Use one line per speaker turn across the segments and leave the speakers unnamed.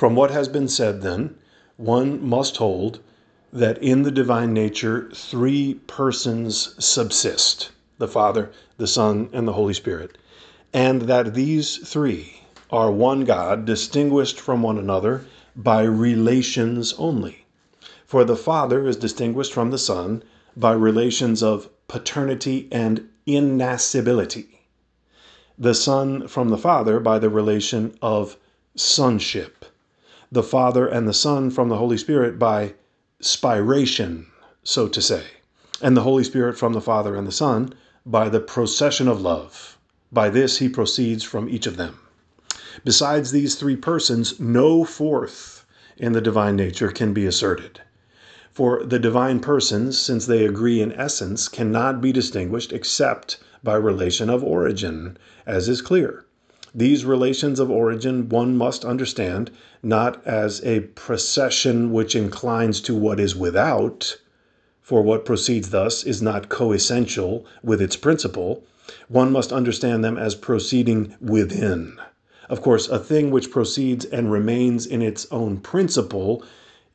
From what has been said, then, one must hold that in the divine nature three persons subsist the Father, the Son, and the Holy Spirit, and that these three are one God, distinguished from one another by relations only. For the Father is distinguished from the Son by relations of paternity and innascibility, the Son from the Father by the relation of sonship, the Father and the Son from the Holy Spirit by spiration, so to say, and the Holy Spirit from the Father and the Son by the procession of love. By this he proceeds from each of them. Besides these three persons, no fourth in the divine nature can be asserted. For the divine persons, since they agree in essence, cannot be distinguished except by relation of origin, as is clear. These relations of origin one must understand not as a procession which inclines to what is without, for what proceeds thus is not coessential with its principle. One must understand them as proceeding within. Of course, a thing which proceeds and remains in its own principle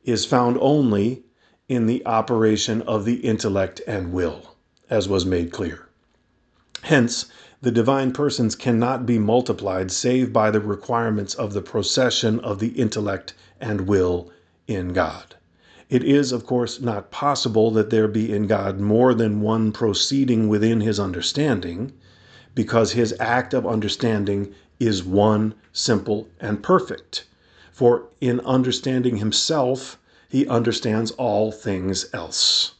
is found only in the operation of the intellect and will, as was made clear. Hence, the divine persons cannot be multiplied save by the requirements of the procession of the intellect and will in God. It is, of course, not possible that there be in God more than one proceeding within his understanding, because his act of understanding is one, simple, and perfect. For in understanding himself, he understands all things else.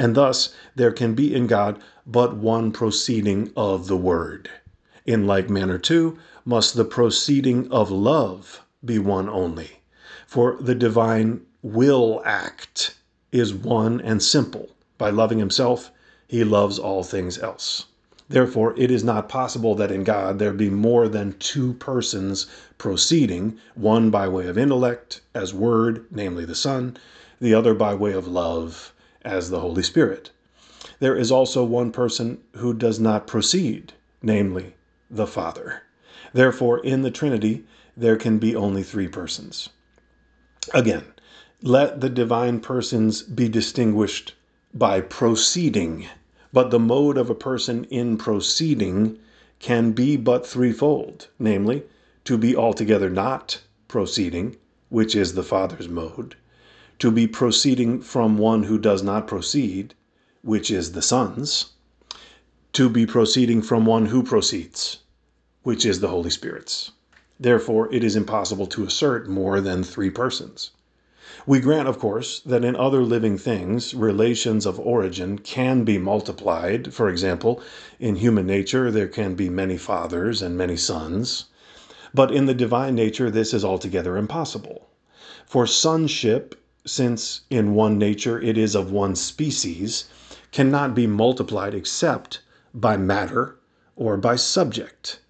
And thus there can be in God but one proceeding of the Word. In like manner, too, must the proceeding of love be one only. For the divine will act is one and simple. By loving himself, he loves all things else. Therefore, it is not possible that in God there be more than two persons proceeding, one by way of intellect, as Word, namely the Son, the other by way of love, as the Holy Spirit. There is also one person who does not proceed, namely the Father. Therefore, in the Trinity, there can be only three persons. Again, let the divine persons be distinguished by proceeding but the mode of a person in proceeding can be but threefold namely, to be altogether not proceeding, which is the Father's mode, to be proceeding from one who does not proceed, which is the Son's, to be proceeding from one who proceeds, which is the Holy Spirit's. Therefore, it is impossible to assert more than three persons. We grant, of course, that in other living things relations of origin can be multiplied. For example, in human nature there can be many fathers and many sons. But in the divine nature this is altogether impossible. For sonship, since in one nature it is of one species, cannot be multiplied except by matter or by subject.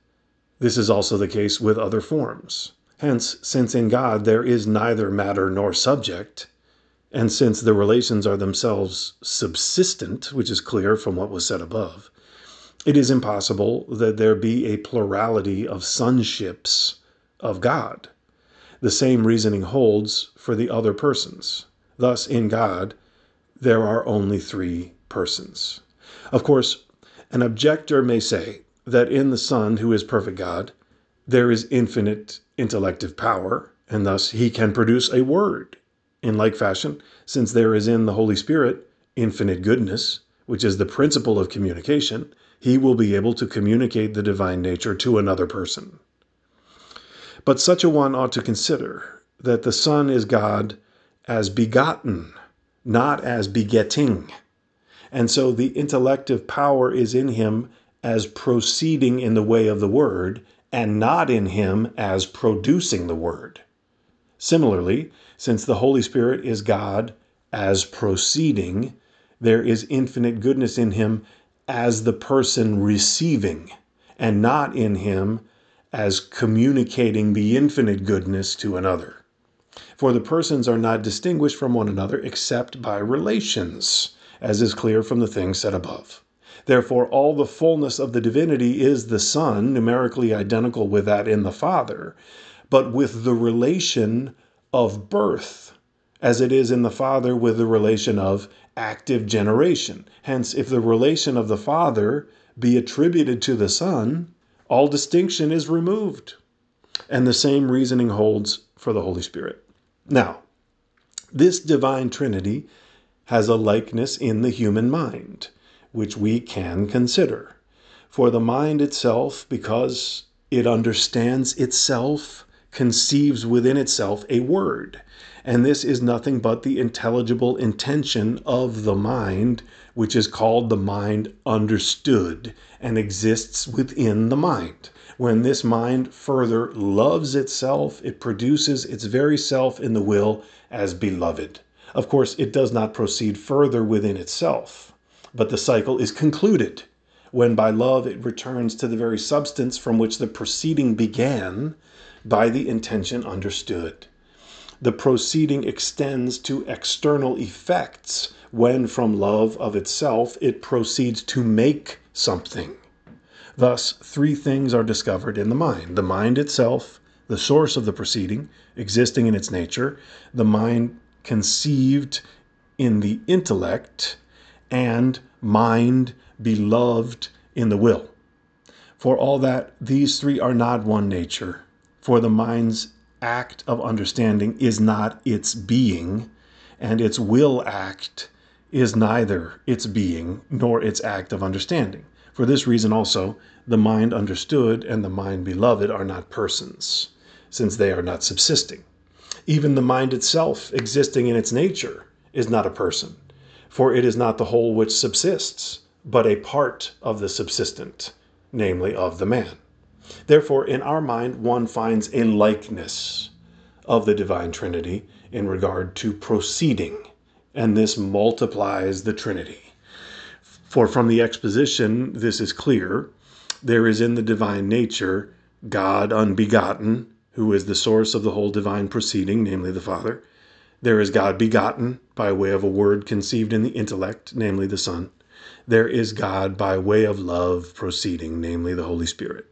This is also the case with other forms. Hence, since in God there is neither matter nor subject, and since the relations are themselves subsistent, which is clear from what was said above, it is impossible that there be a plurality of sonships of God. The same reasoning holds for the other persons. Thus, in God, there are only three persons. Of course, an objector may say that in the Son, who is perfect God, there is infinite intellective power, and thus he can produce a word. In like fashion, since there is in the Holy Spirit infinite goodness, which is the principle of communication, he will be able to communicate the divine nature to another person. But such a one ought to consider that the Son is God as begotten, not as begetting. And so the intellective power is in him as proceeding in the way of the Word and not in him as producing the Word. Similarly, since the Holy Spirit is God as proceeding, there is infinite goodness in him as the person receiving, and not in him as communicating the infinite goodness to another. For the persons are not distinguished from one another except by relations, as is clear from the things said above. Therefore, all the fullness of the divinity is the Son, numerically identical with that in the Father, but with the relation of birth, as it is in the Father with the relation of active generation. Hence, if the relation of the Father be attributed to the Son, all distinction is removed. And the same reasoning holds for the Holy Spirit. Now, this divine Trinity has a likeness in the human mind, which we can consider. For the mind itself, because it understands itself, conceives within itself a word. And this is nothing but the intelligible intention of the mind, which is called the mind understood and exists within the mind. When this mind further loves itself, it produces its very self in the will as beloved. Of course, it does not proceed further within itself, but the cycle is concluded when by love it returns to the very substance from which the proceeding began by the intention understood. The proceeding extends to external effects when from love of itself it proceeds to make something. Thus, three things are discovered in the mind the mind itself, the source of the proceeding, existing in its nature, the mind conceived in the intellect, and mind beloved in the will. For all that, these three are not one nature, for the mind's act of understanding is not its being, and its will act is neither its being nor its act of understanding. For this reason also, the mind understood and the mind beloved are not persons, since they are not subsisting. Even the mind itself, existing in its nature, is not a person, for it is not the whole which subsists, but a part of the subsistent, namely of the man. Therefore, in our mind, one finds a likeness of the divine Trinity in regard to proceeding, and this multiplies the Trinity. For from the exposition, this is clear. There is in the divine nature God unbegotten, who is the source of the whole divine proceeding, namely the Father. There is God begotten by way of a word conceived in the intellect, namely the Son. There is God by way of love proceeding, namely the Holy Spirit.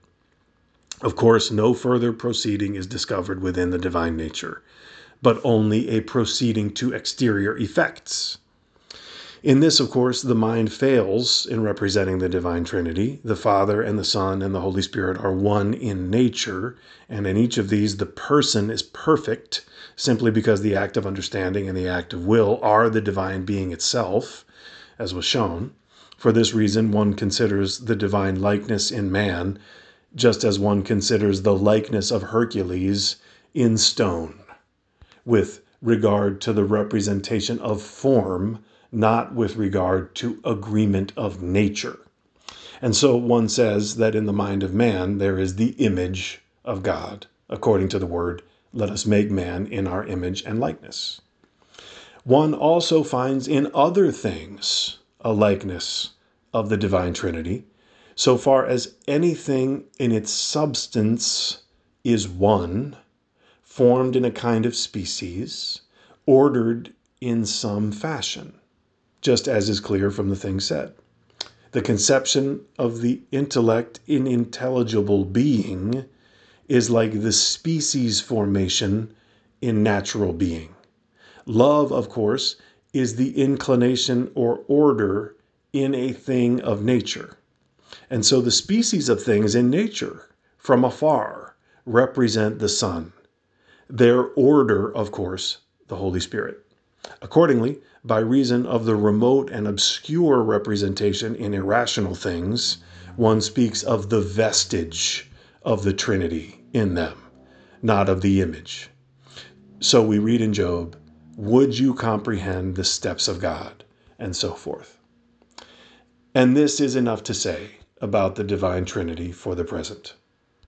Of course, no further proceeding is discovered within the divine nature, but only a proceeding to exterior effects. In this, of course, the mind fails in representing the divine Trinity. The Father and the Son and the Holy Spirit are one in nature, and in each of these, the person is perfect simply because the act of understanding and the act of will are the divine being itself, as was shown. For this reason, one considers the divine likeness in man just as one considers the likeness of Hercules in stone, with regard to the representation of form not with regard to agreement of nature. And so one says that in the mind of man there is the image of God, according to the word, let us make man in our image and likeness. One also finds in other things a likeness of the divine Trinity, so far as anything in its substance is one, formed in a kind of species, ordered in some fashion just as is clear from the things said. The conception of the intellect in intelligible being is like the species formation in natural being. Love, of course, is the inclination or order in a thing of nature. And so the species of things in nature from afar represent the Son. Their order, of course, the Holy Spirit. Accordingly, by reason of the remote and obscure representation in irrational things, one speaks of the vestige of the Trinity in them, not of the image. So we read in Job, Would you comprehend the steps of God? and so forth. And this is enough to say about the divine Trinity for the present.